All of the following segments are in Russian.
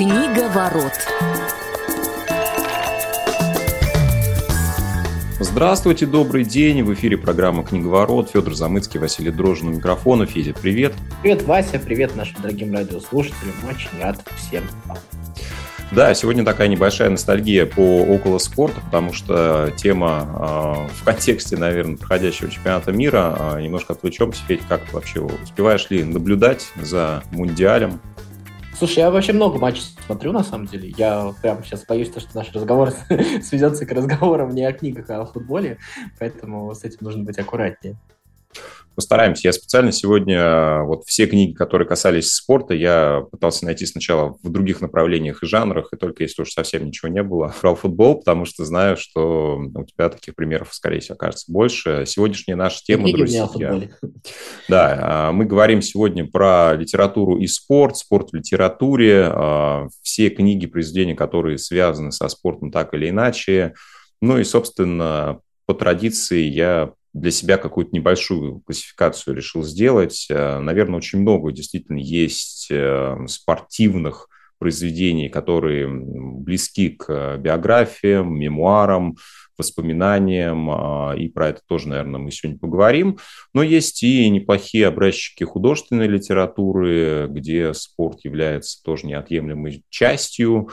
Книга ворот. Здравствуйте, добрый день. В эфире программа «Книговорот». Федор Замыцкий, Василий Дрожин у микрофона. Федя, привет. Привет, Вася. Привет нашим дорогим радиослушателям. Очень рад всем. Да, сегодня такая небольшая ностальгия по около спорта, потому что тема э, в контексте, наверное, проходящего чемпионата мира. Э, немножко отвлечемся. Федь, как ты вообще успеваешь ли наблюдать за Мундиалем? Слушай, я вообще много матчей смотрю, на самом деле. Я прям сейчас боюсь, что наш разговор сведется к разговорам не о книгах, а о футболе, поэтому с этим нужно быть аккуратнее постараемся. Я специально сегодня э, вот все книги, которые касались спорта, я пытался найти сначала в других направлениях и жанрах, и только если уж совсем ничего не было, брал футбол, потому что знаю, что у тебя таких примеров, скорее всего, окажется больше. Сегодняшняя наша тема, книги друзья... Да, а, мы говорим сегодня про литературу и спорт, спорт в литературе, а, все книги, произведения, которые связаны со спортом так или иначе. Ну и, собственно, по традиции я для себя какую-то небольшую классификацию решил сделать. Э, наверное, очень много действительно есть э, спортивных произведений, которые близки к биографиям, мемуарам, воспоминаниям, а, и про это тоже, наверное, мы сегодня поговорим. Но есть и неплохие образчики художественной литературы, где спорт является тоже неотъемлемой частью.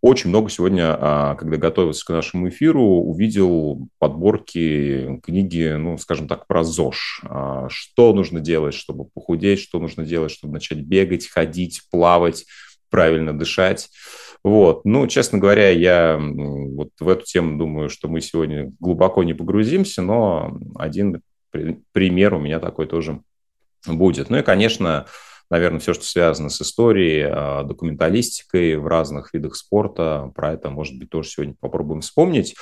Очень много сегодня, а, когда готовился к нашему эфиру, увидел подборки книги, ну, скажем так, про ЗОЖ. А, что нужно делать, чтобы похудеть, что нужно делать, чтобы начать бегать, ходить, плавать, правильно дышать. Вот. Ну, честно говоря, я вот в эту тему думаю, что мы сегодня глубоко не погрузимся, но один пример у меня такой тоже будет. Ну и, конечно, наверное, все, что связано с историей, а, документалистикой в разных видах спорта. Про это, может быть, тоже сегодня попробуем вспомнить.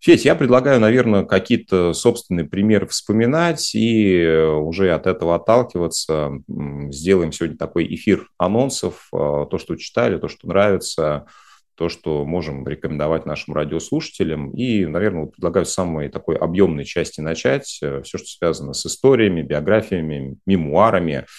Федь, я предлагаю, наверное, какие-то собственные примеры вспоминать и уже от этого отталкиваться. Сделаем сегодня такой эфир анонсов, а, то, что читали, то, что нравится, то, что можем рекомендовать нашим радиослушателям. И, наверное, предлагаю с самой такой объемной части начать. Все, что связано с историями, биографиями, мемуарами –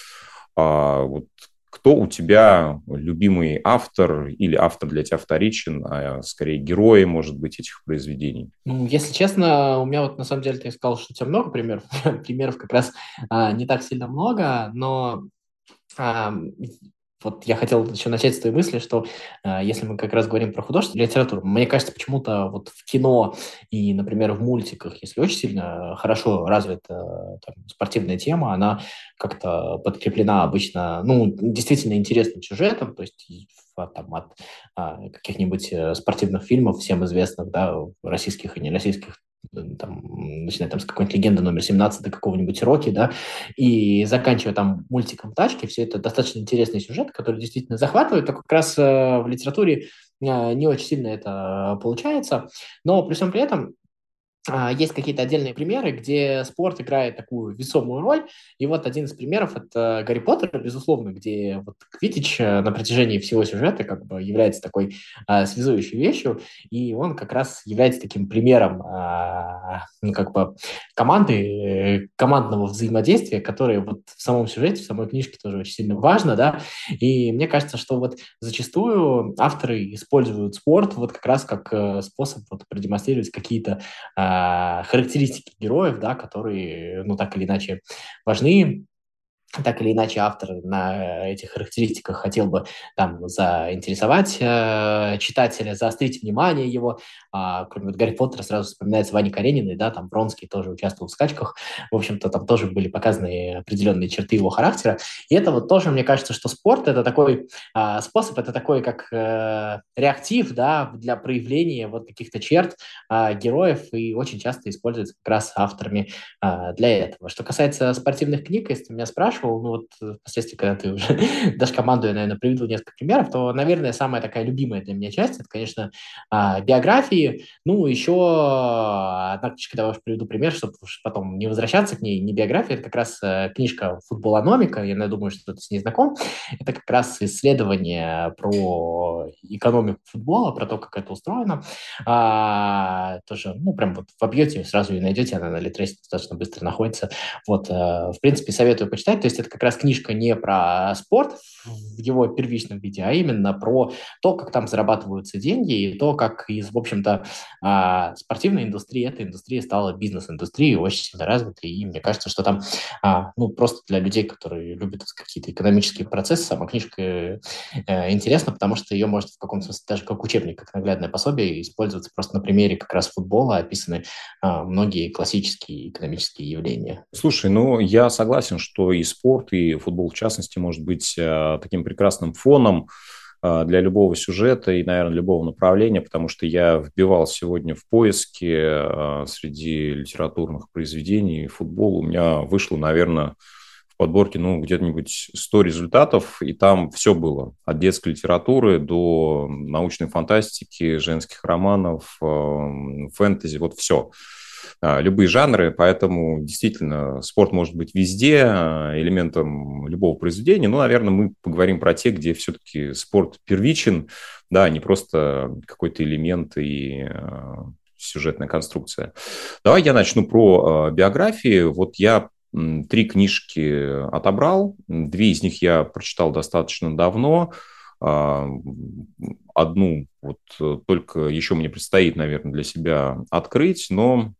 а, вот кто у тебя любимый автор или автор для тебя вторичен, а скорее герои, может быть, этих произведений? Ну, если честно, у меня вот на самом деле ты сказал, что у тебя много примеров. примеров как раз а, не так сильно много, но а, вот я хотел еще начать с той мысли, что э, если мы как раз говорим про художественную литературу, мне кажется, почему-то вот в кино и, например, в мультиках, если очень сильно хорошо развита там, спортивная тема, она как-то подкреплена обычно, ну, действительно интересным сюжетом, то есть там, от а, каких-нибудь э, спортивных фильмов, всем известных, да, российских и нероссийских, там, начиная там с какой-нибудь легенды номер 17 до какого-нибудь Рокки, да, и заканчивая там мультиком «Тачки», все это достаточно интересный сюжет, который действительно захватывает, только как раз э, в литературе э, не очень сильно это получается, но при всем при этом есть какие-то отдельные примеры, где спорт играет такую весомую роль. И вот один из примеров – это Гарри Поттер, безусловно, где вот Квитич э, на протяжении всего сюжета как бы является такой а, связующей вещью, и он как раз является таким примером а, ну, как бы команды, командного взаимодействия, которое вот в самом сюжете, в самой книжке тоже очень сильно важно, да, и мне кажется, что вот зачастую авторы используют спорт вот как раз как э, способ вот продемонстрировать какие-то а, а, характеристики героев, да, которые, ну, так или иначе важны так или иначе автор на этих характеристиках хотел бы там заинтересовать э, читателя, заострить внимание его. А, кроме вот Гарри Поттера сразу вспоминается Ваня Карениной, да, там Бронский тоже участвовал в скачках. В общем-то, там тоже были показаны определенные черты его характера. И это вот тоже, мне кажется, что спорт – это такой э, способ, это такой как э, реактив, да, для проявления вот каких-то черт э, героев и очень часто используется как раз авторами э, для этого. Что касается спортивных книг, если меня спрашивают, спрашивал, ну вот э, впоследствии, когда ты уже дашь команду, я, наверное, приведу несколько примеров, то, наверное, самая такая любимая для меня часть, это, конечно, а, биографии. Ну, еще одна книжка, давай уж приведу пример, чтобы потом не возвращаться к ней, не биография, это как раз э, книжка «Футболономика», я думаю, что ты с ней знаком. Это как раз исследование про экономику футбола, про то, как это устроено. А, тоже, ну, прям вот вобьете, сразу ее найдете, она на Литресе достаточно быстро находится. Вот, э, в принципе, советую почитать. То есть есть это как раз книжка не про спорт в его первичном виде, а именно про то, как там зарабатываются деньги и то, как из, в общем-то, а, спортивной индустрии эта индустрия стала бизнес-индустрией, очень сильно развитой. И мне кажется, что там, а, ну, просто для людей, которые любят какие-то экономические процессы, сама книжка э, интересна, потому что ее можно в каком-то смысле даже как учебник, как наглядное пособие использоваться просто на примере как раз футбола описаны а, многие классические экономические явления. Слушай, ну, я согласен, что и спорт, и футбол в частности может быть а, таким прекрасным фоном а, для любого сюжета и, наверное, любого направления, потому что я вбивал сегодня в поиске а, среди литературных произведений футбол. У меня вышло, наверное, в подборке, ну, где-нибудь 100 результатов, и там все было. От детской литературы до научной фантастики, женских романов, фэнтези, вот все. А, любые жанры, поэтому действительно спорт может быть везде а, элементом любого произведения. Ну, наверное, мы поговорим про те, где все-таки спорт первичен, да, не просто какой-то элемент и а, сюжетная конструкция. Давай я начну про биографии. Вот я три книжки отобрал, две из них я прочитал достаточно давно. Одну вот только еще мне предстоит, наверное, для себя открыть, но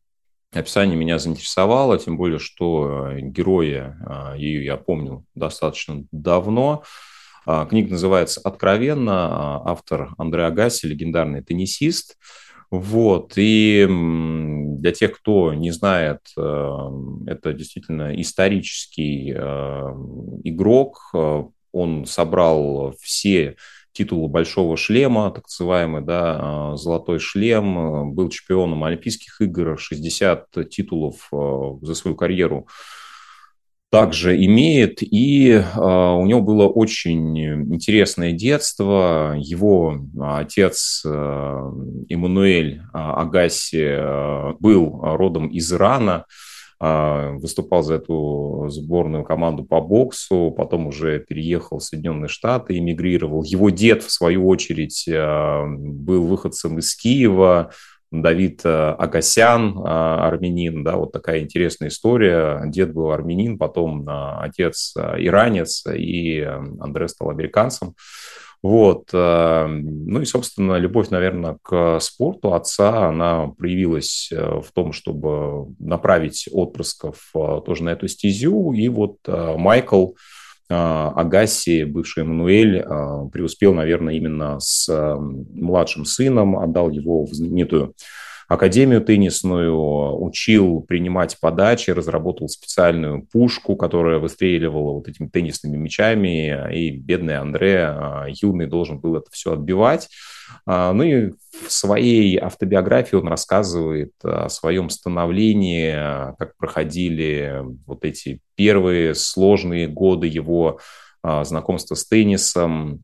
Описание меня заинтересовало, тем более, что э, герои, э, ее я помню достаточно давно. А, книга называется «Откровенно». А, автор Андрей Агаси, легендарный теннисист. Вот. И для тех, кто не знает, э, это действительно исторический игрок. Он собрал все титулу большого шлема, так называемый, да, а, золотой шлем, был чемпионом Олимпийских игр, 60 титулов а, за свою карьеру также имеет. И э, у него было очень интересное детство. Его отец Эммануэль Агаси был родом из Ирана. А, выступал за эту сборную команду по боксу, потом уже переехал в Соединенные Штаты, эмигрировал. Его дед, в свою очередь, а, был выходцем из Киева, Давид а, Агасян, армянин, да, вот такая интересная история. Дед был армянин, потом отец иранец, и Андре стал американцем. Вот. Э, ну и, собственно, любовь, наверное, к спорту отца, она проявилась э, в том, чтобы направить отпрысков э, тоже на эту стезю. И вот Майкл Агаси, бывший Эммануэль, преуспел, наверное, именно с младшим сыном, отдал его в знаменитую академию теннисную, учил принимать подачи, разработал специальную пушку, которая выстреливала вот этими теннисными мячами, и бедный Андре, а, юный, должен был это все отбивать. А, ну и в своей автобиографии он рассказывает о своем становлении, как проходили вот эти первые сложные годы его а, знакомства с теннисом,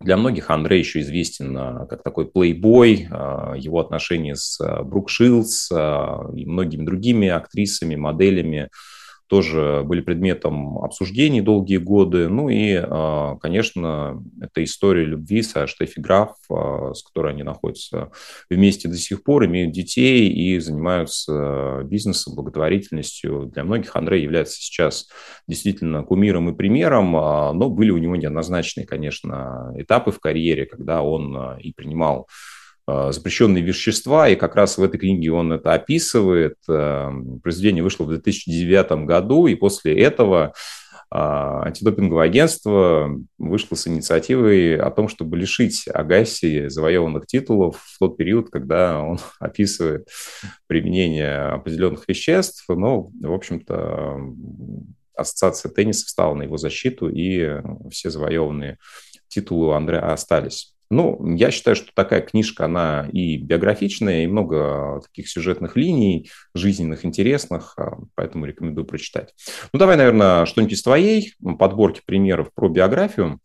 для многих Андрей еще известен а, как такой плейбой, а, его отношения с а, Брук Шилдс и многими другими актрисами, моделями тоже были предметом обсуждений долгие годы. Ну и, а, конечно, это история любви со Штефи Граф, а, с которой они находятся вместе до сих пор, имеют детей и занимаются бизнесом, благотворительностью. Для многих Андрей является сейчас действительно кумиром и примером, а, но были у него неоднозначные, конечно, этапы в карьере, когда он и принимал запрещенные вещества, и как раз в этой книге он это описывает. Э, произведение вышло в 2009 году, и после этого э, антидопинговое агентство вышло с инициативой о том, чтобы лишить Агаси завоеванных титулов в тот период, когда он описывает применение определенных веществ. Но, в общем-то, ассоциация тенниса встала на его защиту, и все завоеванные титулы у Андреа остались. Ну, я считаю, что такая книжка, она и биографичная, и много таких сюжетных линий, жизненных, интересных, а, поэтому рекомендую прочитать. Ну, давай, наверное, что-нибудь из твоей подборки примеров про биографию.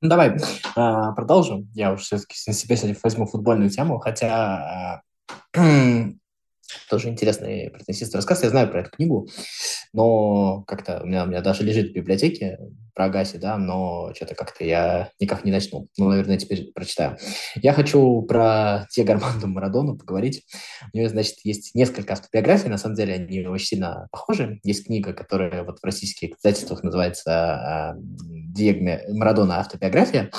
Ну, давай а, продолжим. Я уже все-таки на сегодня возьму футбольную тему, хотя тоже интересный про теннисиста рассказ. Я знаю про эту книгу, но как-то у меня, у меня даже лежит в библиотеке про Агаси, да, но что-то как-то я никак не начну. Ну, наверное, теперь прочитаю. Я хочу про Диего Армандо Марадону поговорить. У него, значит, есть несколько автобиографий, на самом деле они очень сильно похожи. Есть книга, которая вот в российских издательствах называется Диего Марадона автобиография.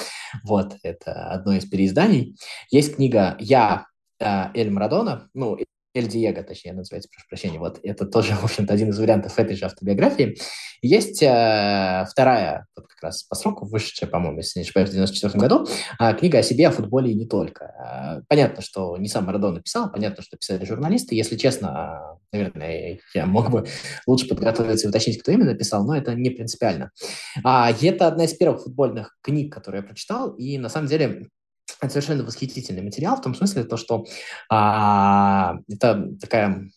Вот, это одно из переизданий. Есть книга «Я Эль Марадона», ну, Эль Диего, точнее, называется, прошу прощения. Вот это тоже, в общем-то, один из вариантов этой же автобиографии. Есть э, вторая, вот как раз по сроку, вышедшая, по-моему, если не ошибаюсь, в 94 году, э, книга о себе, о футболе и не только. Э, понятно, что не сам Марадона писал, понятно, что писали журналисты. Если честно, наверное, я мог бы лучше подготовиться и уточнить, кто именно писал, но это не принципиально. А, это одна из первых футбольных книг, которые я прочитал, и на самом деле это совершенно восхитительный материал в том смысле, то, что а, это такая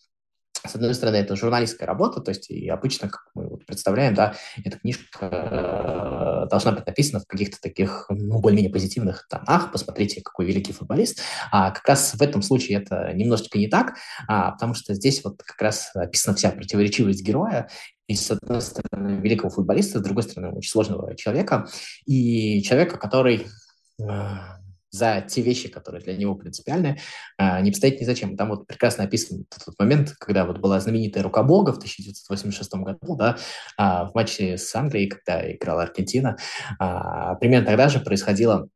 с одной стороны, это журналистская работа, то есть и обычно, как мы представляем, да, эта книжка э, должна быть написана в каких-то таких, ну, более-менее позитивных тонах, посмотрите, какой великий футболист. А как раз в этом случае это немножечко не так, а, потому что здесь вот как раз описана вся противоречивость героя, и, с одной стороны, великого футболиста, с другой стороны, очень сложного человека, и человека, который э, за те вещи, которые для него принципиальны, а, не постоять ни зачем. Там вот прекрасно описан тот момент, когда вот была знаменитая рука Бога в 1986 году, да, а, в матче с Англией, когда играла Аргентина. А, примерно тогда же происходила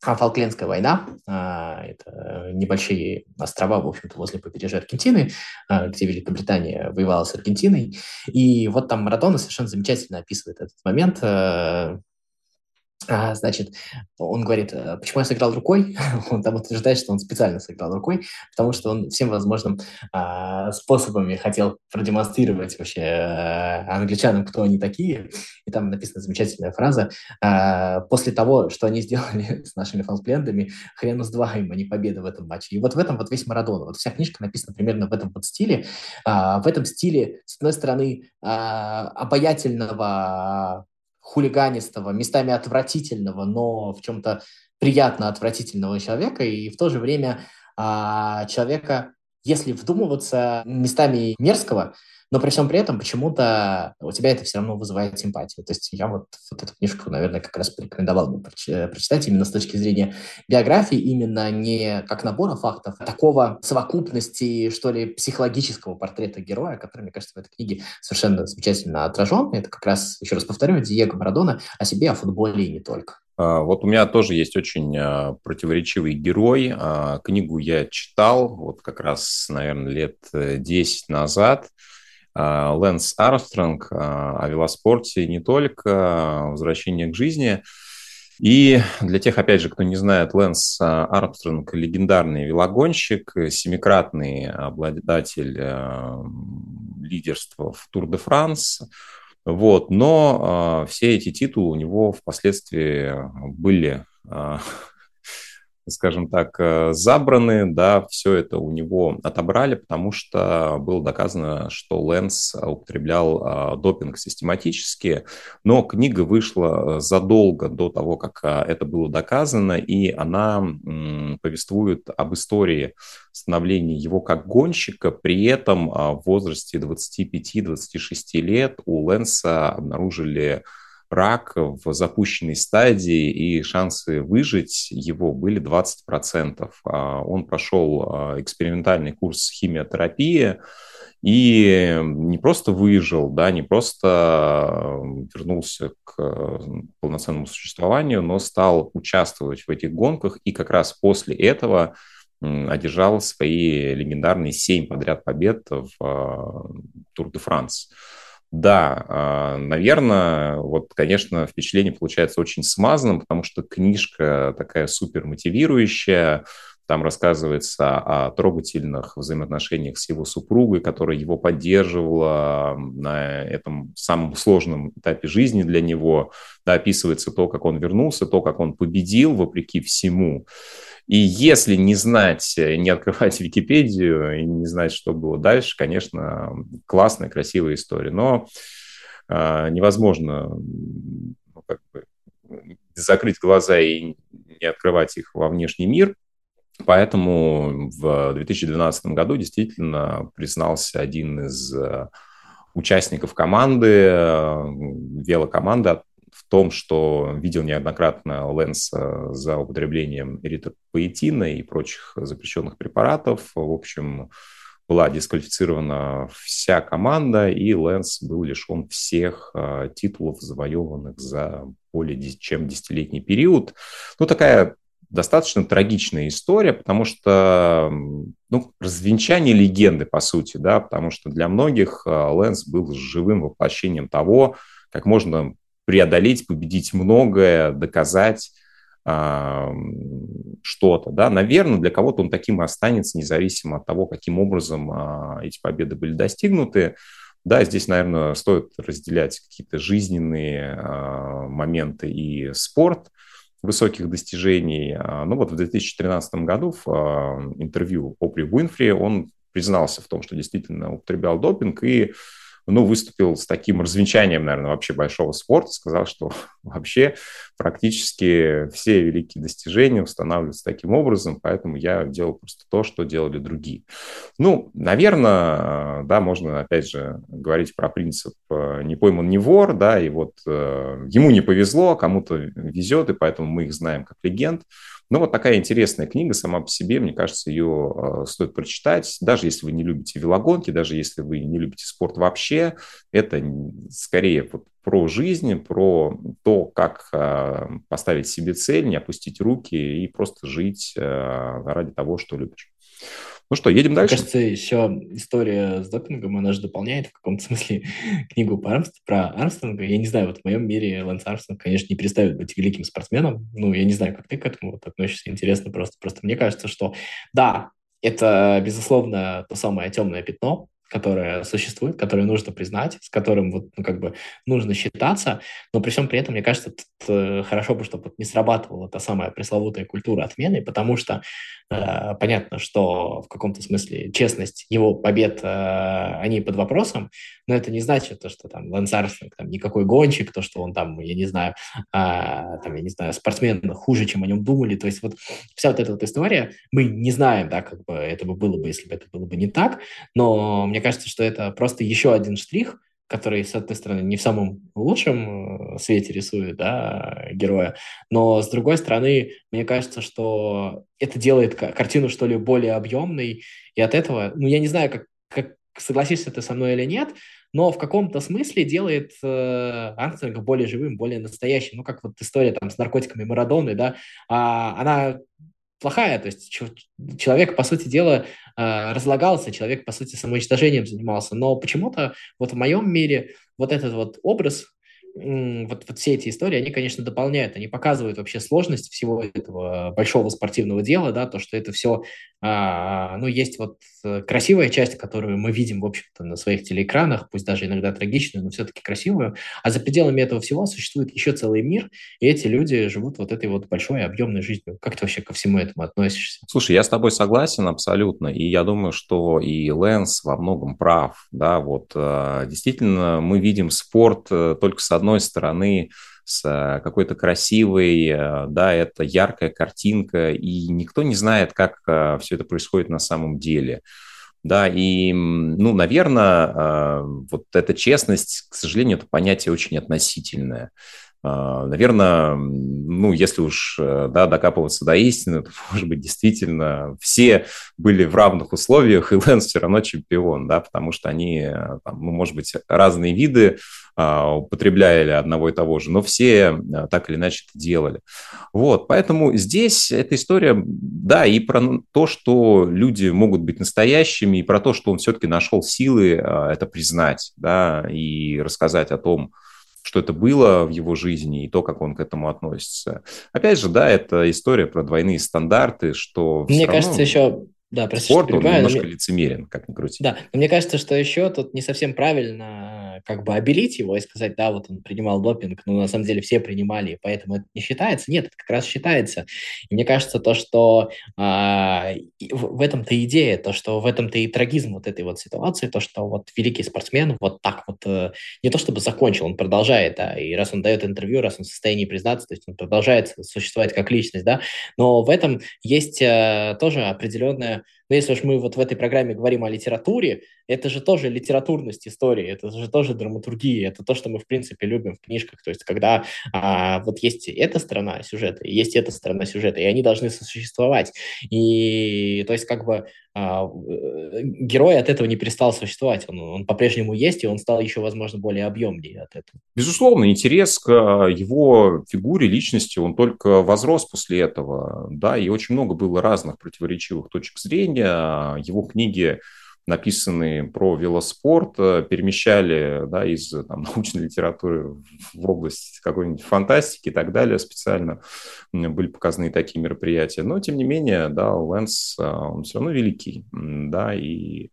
Фолклендская война, это небольшие острова, в общем-то, возле побережья Аргентины, где Великобритания воевала с Аргентиной. И вот там Марадона совершенно замечательно описывает этот момент, а, значит, он говорит, «Э, почему я сыграл рукой? он там утверждает, что он специально сыграл рукой, потому что он всем возможным а, способами хотел продемонстрировать вообще а, англичанам, кто они такие. И там написана замечательная фраза. А, После того, что они сделали с нашими фолклендами, хрену с два им, а не победа в этом матче. И вот в этом вот весь Марадона. Вот вся книжка написана примерно в этом вот стиле. А, в этом стиле, с одной стороны, а, обаятельного хулиганистого, местами отвратительного, но в чем-то приятно отвратительного человека, и в то же время а, человека, если вдумываться, местами мерзкого, но при всем при этом почему-то у тебя это все равно вызывает симпатию. То есть я вот, вот эту книжку, наверное, как раз порекомендовал бы прочитать именно с точки зрения биографии, именно не как набора фактов, а такого совокупности, что ли, психологического портрета героя, который, мне кажется, в этой книге совершенно замечательно отражен. Это как раз, еще раз повторю, Диего Марадона о себе, о футболе и не только. А, вот у меня тоже есть очень а, противоречивый герой. А, книгу я читал вот как раз, наверное, лет 10 назад. А, Лэнс Армстронг а, о велоспорте не только, возвращение к жизни. И для тех, опять же, кто не знает, Лэнс а, Армстронг – легендарный велогонщик, семикратный обладатель лидерства в Тур де Франс. Вот, но все эти титулы у него впоследствии были скажем так, э, забраны, да, все это у него отобрали, потому что было доказано, что Лэнс употреблял а, допинг систематически, но книга вышла задолго до того, как а, это было доказано, и она повествует об истории становления его как гонщика, при этом а, в возрасте 25-26 лет у Лэнса обнаружили рак в запущенной стадии, и шансы выжить его были 20%. А, он прошел а, экспериментальный курс химиотерапии, и не просто выжил, да, не просто вернулся к полноценному существованию, но стал участвовать в этих гонках, и как раз после этого одержал свои легендарные семь подряд побед в Тур де Франс. Да, а, наверное, вот, конечно, впечатление получается очень смазанным, потому что книжка такая супер мотивирующая, там рассказывается о трогательных взаимоотношениях с его супругой, которая его поддерживала на этом самом сложном этапе жизни для него. Да, описывается то, как он вернулся, то, как он победил вопреки всему. И если не знать, э, не открывать Википедию и не знать, что было дальше, конечно, классная, красивая история. Но э, невозможно ну, как бы, закрыть глаза и не открывать их во внешний мир. Поэтому в 2012 году действительно признался один из э, участников команды, э, велокоманды, в том, что видел неоднократно Лэнс за употреблением эритропоэтина и прочих запрещенных препаратов. В общем, была дисквалифицирована вся команда, и Лэнс был лишен всех э, титулов, завоеванных за более чем десятилетний период. Ну, такая достаточно трагичная история, потому что ну, развенчание легенды, по сути, да, потому что для многих э, Лэнс был живым воплощением того, как можно преодолеть, победить многое, доказать э, что-то. Да? Наверное, для кого-то он таким и останется, независимо от того, каким образом э, эти победы были достигнуты. Да, здесь, наверное, стоит разделять какие-то жизненные э, моменты и спорт высоких достижений. Ну вот в 2013 году в интервью Опри Уинфри он признался в том, что действительно употреблял допинг и ну, выступил с таким развенчанием, наверное, вообще большого спорта, сказал, что вообще практически все великие достижения устанавливаются таким образом, поэтому я делал просто то, что делали другие. Ну, наверное, да, можно, опять же, говорить про принцип э, «не пойман, не вор», да, и вот э, ему не повезло, кому-то везет, и поэтому мы их знаем как легенд. Ну, вот такая интересная книга сама по себе, мне кажется, ее э, стоит прочитать, даже если вы не любите велогонки, даже если вы не любите спорт вообще, это скорее вот про жизнь, про то, как э, поставить себе цель, не опустить руки и просто жить э, ради того, что любишь. Ну что, едем дальше? Мне кажется, еще история с допингом, она же дополняет в каком-то смысле книгу про, Армст... про Армстронга. Я не знаю, вот в моем мире Лэнс Армстронг, конечно, не перестает быть великим спортсменом. Ну, я не знаю, как ты к этому вот относишься. Интересно просто. Просто мне кажется, что да, это, безусловно, то самое темное пятно, которое существует, которое нужно признать, с которым вот, ну, как бы нужно считаться, но при всем при этом, мне кажется, тут, э, хорошо бы, чтобы не срабатывала та самая пресловутая культура отмены, потому что э, понятно, что в каком-то смысле честность его побед, э, они под вопросом, но это не значит, то, что там Лэнс Армстронг там никакой гонщик, то, что он там, я не знаю, э, там, я не знаю, спортсмен хуже, чем о нем думали, то есть вот вся вот эта вот история, мы не знаем, да, как бы это бы было бы, если бы это было бы не так, но мне кажется, что это просто еще один штрих, который, с одной стороны, не в самом лучшем э, свете рисует да, героя, но с другой стороны, мне кажется, что это делает картину, что ли, более объемной, и от этого, ну, я не знаю, как, как согласишься ты со мной или нет, но в каком-то смысле делает э, Армстронга более живым, более настоящим. Ну, как вот история там с наркотиками Марадоны, да, а, она плохая. То есть человек, по сути дела, а, разлагался, человек, по сути, самоуничтожением занимался. Но почему-то вот в моем мире вот этот вот образ вот, вот все эти истории, они, конечно, дополняют, они показывают вообще сложность всего этого большого спортивного дела, да, то, что это все, а, ну, есть вот э, красивая часть, которую мы видим, в общем-то, на своих телеэкранах, пусть даже иногда трагичную, но все-таки красивую, а за пределами этого всего существует еще целый мир, и эти люди живут вот этой вот большой объемной жизнью. Как ты вообще ко всему этому относишься? Слушай, я с тобой согласен абсолютно, и я думаю, что и Лэнс во многом прав, да, вот э, действительно мы видим спорт э, только с одной одной стороны, с э, какой-то красивой, э, да, это яркая картинка, и никто не знает, как э, все это происходит на самом деле. Да, и, ну, наверное, вот эта честность, к сожалению, это понятие очень относительное. Наверное, ну, если уж да, докапываться до истины, то, может быть, действительно все были в равных условиях, и Лэнс все равно чемпион, да, потому что они, там, ну, может быть, разные виды употребляли одного и того же, но все а, так или иначе это делали. Вот, поэтому здесь эта история, да, и про то, что люди могут быть настоящими, и про то, что он все-таки нашел силы это признать, да, и рассказать о том, что это было в его жизни и то, как он к этому относится. Опять же, да, это история про двойные стандарты, что... Мне кажется, еще да, прости, Спорт, он немножко мне... лицемерен, как ни крути. Да, но мне кажется, что еще тут не совсем правильно как бы обелить его и сказать, да, вот он принимал допинг, но на самом деле все принимали, и поэтому это не считается. Нет, это как раз считается. И мне кажется, то, что а, в, в этом-то идея, то, что в этом-то и трагизм вот этой вот ситуации, то, что вот великий спортсмен вот так вот, э, не то чтобы закончил, он продолжает, да, и раз он дает интервью, раз он в состоянии признаться, то есть он продолжает существовать как личность, да, но в этом есть э, тоже определенная но если уж мы вот в этой программе говорим о литературе, это же тоже литературность истории, это же тоже драматургия, это то, что мы, в принципе, любим в книжках. То есть, когда а, вот есть эта сторона сюжета, есть эта сторона сюжета, и они должны сосуществовать. И, то есть, как бы а, э, герой от этого не перестал существовать. Он, он по-прежнему есть, и он стал еще, возможно, более объемнее от этого. Безусловно, интерес к а, его фигуре, личности, он только возрос после этого. Да, и очень много было разных противоречивых точек зрения. Его книги написанные про велоспорт, э, перемещали да, из там, научной литературы в область какой-нибудь фантастики и так далее. Специально были показаны такие мероприятия. Но, тем не менее, да, Лэнс, э, он все равно великий, да, и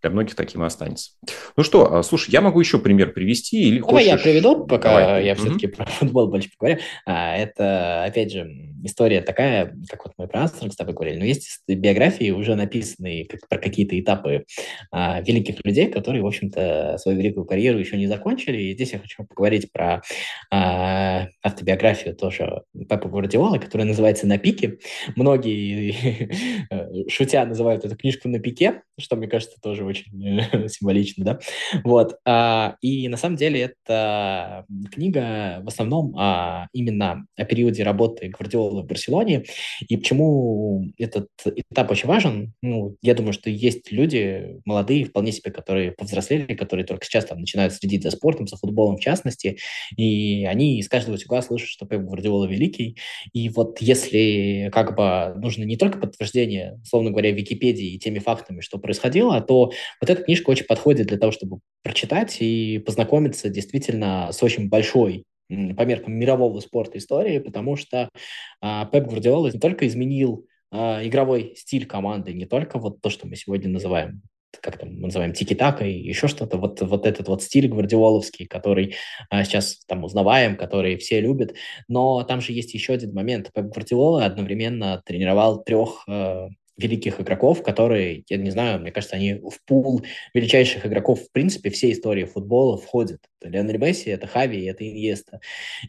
для многих таким и останется. Ну что, а, слушай, я могу еще пример привести или Давай хочешь... я приведу, пока Давай. я все-таки mm-hmm. про футбол больше поговорю. А, это, опять же, история такая, как вот мы про Армстронг с тобой говорили, но есть биографии, уже написанные как, про какие-то этапы а, великих людей, которые, в общем-то, свою великую карьеру еще не закончили. И здесь я хочу поговорить про а, автобиографию тоже Пепа Гвардиола, которая называется «На пике». Многие, шутя, называют эту книжку «На пике», что, мне кажется, тоже очень э, символично, да. Вот. А, и на самом деле это книга в основном а, именно о периоде работы Гвардиолы в Барселоне. И почему этот этап очень важен? Ну, я думаю, что есть люди молодые, вполне себе, которые повзрослели, которые только сейчас там начинают следить за спортом, за футболом в частности, и они из каждого утюга слышат, что Пеп Гвардиола великий. И вот если как бы нужно не только подтверждение, условно говоря, Википедии и теми фактами, что происходило, то вот эта книжка очень подходит для того, чтобы прочитать и познакомиться действительно с очень большой по меркам мирового спорта истории, потому что а, Пеп Гвардиола не только изменил а, игровой стиль команды, не только вот то, что мы сегодня называем как там мы называем тики-така и еще что-то, вот, вот этот вот стиль гвардиоловский, который а, сейчас там узнаваем, который все любят, но там же есть еще один момент. Пеп Гвардиола одновременно тренировал трех э, великих игроков, которые, я не знаю, мне кажется, они в пул величайших игроков, в принципе, всей истории футбола входят. Это Леонель Месси, это Хави, это Иньеста.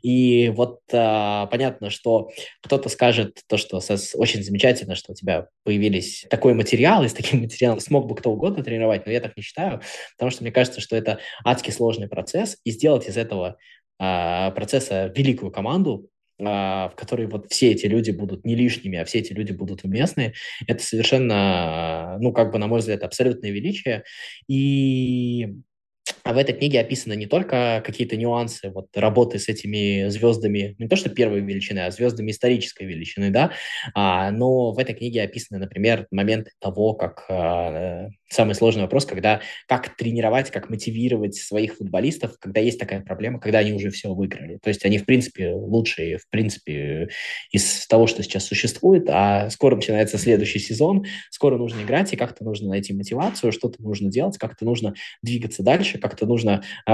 И вот а, понятно, что кто-то скажет то, что очень замечательно, что у тебя появились такой материал, и с таким материалом смог бы кто угодно тренировать, но я так не считаю, потому что мне кажется, что это адски сложный процесс, и сделать из этого а, процесса великую команду в которой вот все эти люди будут не лишними, а все эти люди будут уместны, это совершенно, ну, как бы, на мой взгляд, абсолютное величие. И а в этой книге описаны не только какие-то нюансы вот, работы с этими звездами, не то что первой величины, а звездами исторической величины, да, а, но в этой книге описаны, например, моменты того, как а, самый сложный вопрос, когда как тренировать, как мотивировать своих футболистов, когда есть такая проблема, когда они уже все выиграли. То есть они, в принципе, лучшие, в принципе, из того, что сейчас существует, а скоро начинается следующий сезон, скоро нужно играть, и как-то нужно найти мотивацию, что-то нужно делать, как-то нужно двигаться дальше, как-то нужно э,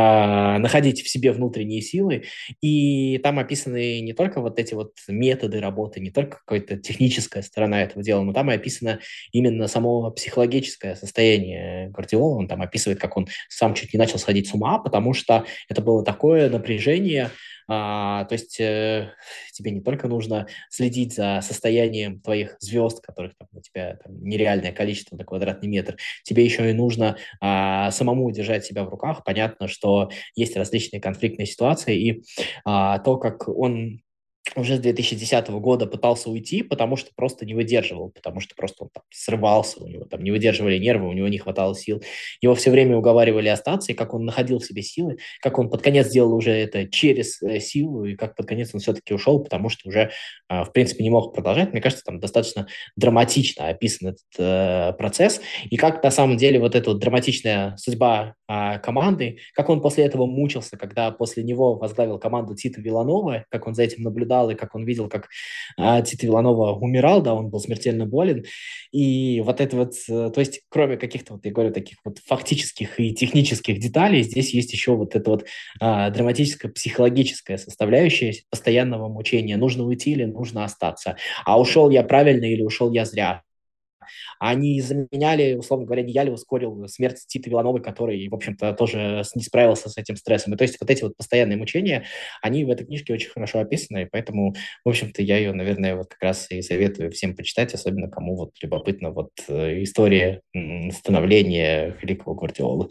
находить в себе внутренние силы. И там описаны не только вот эти вот методы работы, не только какая-то техническая сторона этого дела, но там и описано именно само психологическое состояние Гвардиола, он там описывает, как он сам чуть не начал сходить с ума, потому что это было такое напряжение, а, то есть э, тебе не только нужно следить за состоянием твоих звезд, которых там, у тебя там, нереальное количество на квадратный метр, тебе еще и нужно а, самому держать себя в руках. Понятно, что есть различные конфликтные ситуации, и а, то, как он уже с 2010 года пытался уйти, потому что просто не выдерживал, потому что просто он там срывался, у него там не выдерживали нервы, у него не хватало сил. Его все время уговаривали остаться, и как он находил в себе силы, как он под конец сделал уже это через э, силу, и как под конец он все-таки ушел, потому что уже, э, в принципе, не мог продолжать. Мне кажется, там достаточно драматично описан этот э, процесс, и как на самом деле вот эта вот драматичная судьба э, команды, как он после этого мучился, когда после него возглавил команду Тита Виланова, как он за этим наблюдал, переживал, и как он видел, как а, Тита Виланова умирал, да, он был смертельно болен. И вот это вот, э, то есть кроме каких-то, вот я говорю, таких вот фактических и технических деталей, здесь есть еще вот это вот а, драматическая, психологическая составляющая постоянного мучения. Нужно уйти или нужно остаться. А ушел я правильно или ушел я зря? Они заменяли, условно говоря, Неяли ускорил смерть Тита Вилановой, который, в общем-то, тоже не справился с этим стрессом. И то есть вот эти вот постоянные мучения, они в этой книжке очень хорошо описаны, и поэтому, в общем-то, я ее, наверное, вот как раз и советую всем почитать, особенно кому вот любопытно вот э, история становления великого Гвардиолы.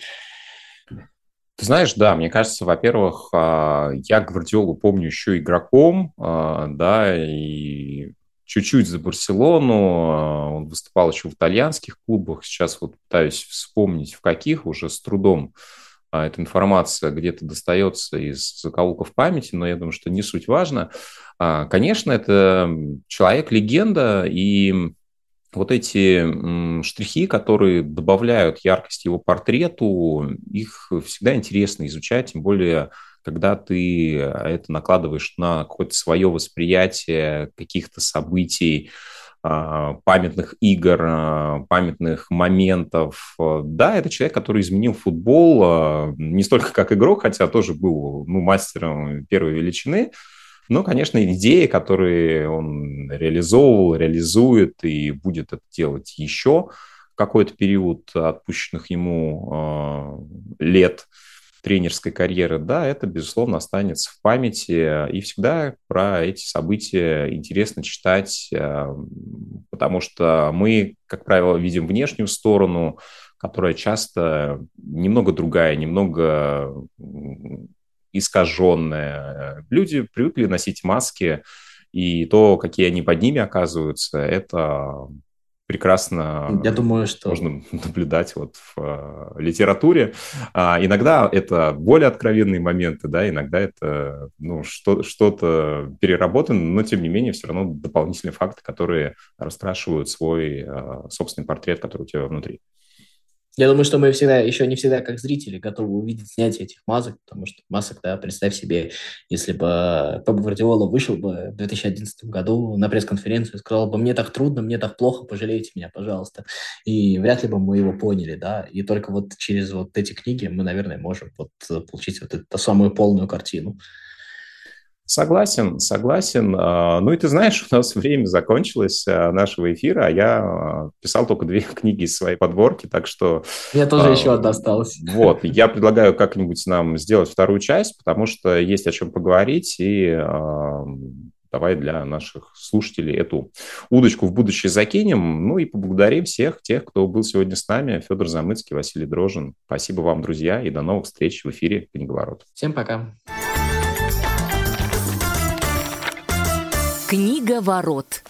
Ты знаешь, да, мне кажется, во-первых, а, я Гвардиолу помню еще игроком, а, да, и чуть-чуть за Барселону, а, он выступал еще в итальянских клубах, сейчас вот пытаюсь вспомнить, в каких, уже с трудом эта информация где-то достается из закоулков памяти, но я думаю, что не суть важно. Конечно, это человек-легенда, и вот эти штрихи, которые добавляют яркость его портрету, их всегда интересно изучать, тем более, когда ты это накладываешь на какое-то свое восприятие каких-то событий, а, памятных игр, а, памятных моментов. Да, это человек, который изменил футбол а, не столько как игрок, хотя тоже был ну, мастером первой величины, но, конечно, идеи, которые он реализовывал, реализует и будет это делать еще какой-то период отпущенных ему э, лет тренерской карьеры, да, это, безусловно, останется в памяти. И всегда про эти события интересно читать, э, потому что мы, как правило, видим внешнюю сторону, которая часто немного другая, немного искаженная. Люди привыкли носить маски, и то, какие они под ними оказываются, это прекрасно Я думаю, что... можно наблюдать вот в э, литературе. А, иногда это более откровенные моменты, да, иногда это ну, что, что-то переработано, но тем не менее все равно дополнительные факты, которые раскрашивают свой э, собственный портрет, который у тебя внутри. Я думаю, что мы всегда, еще не всегда как зрители готовы увидеть снятие этих масок, потому что масок, да, представь себе, если бы Пеп Гвардиола вышел бы в 2011 году на пресс-конференцию и сказал бы, мне так трудно, мне так плохо, пожалейте меня, пожалуйста. И вряд ли бы мы его поняли, да, и только вот через вот эти книги мы, наверное, можем вот получить вот эту самую полную картину. Согласен, согласен. А, ну и ты знаешь, у нас время закончилось а, нашего эфира, а я а, писал только две книги из своей подборки, так что... Мне тоже еще одна осталась. Вот, я предлагаю как-нибудь нам сделать вторую часть, потому что есть о чем поговорить, и давай для наших слушателей эту удочку в будущее закинем. Ну и поблагодарим всех тех, кто был сегодня с нами. Федор Замыцкий, Василий Дрожин. Спасибо вам, друзья, и до новых встреч в эфире «Книговорот». Всем пока. Книга ворот.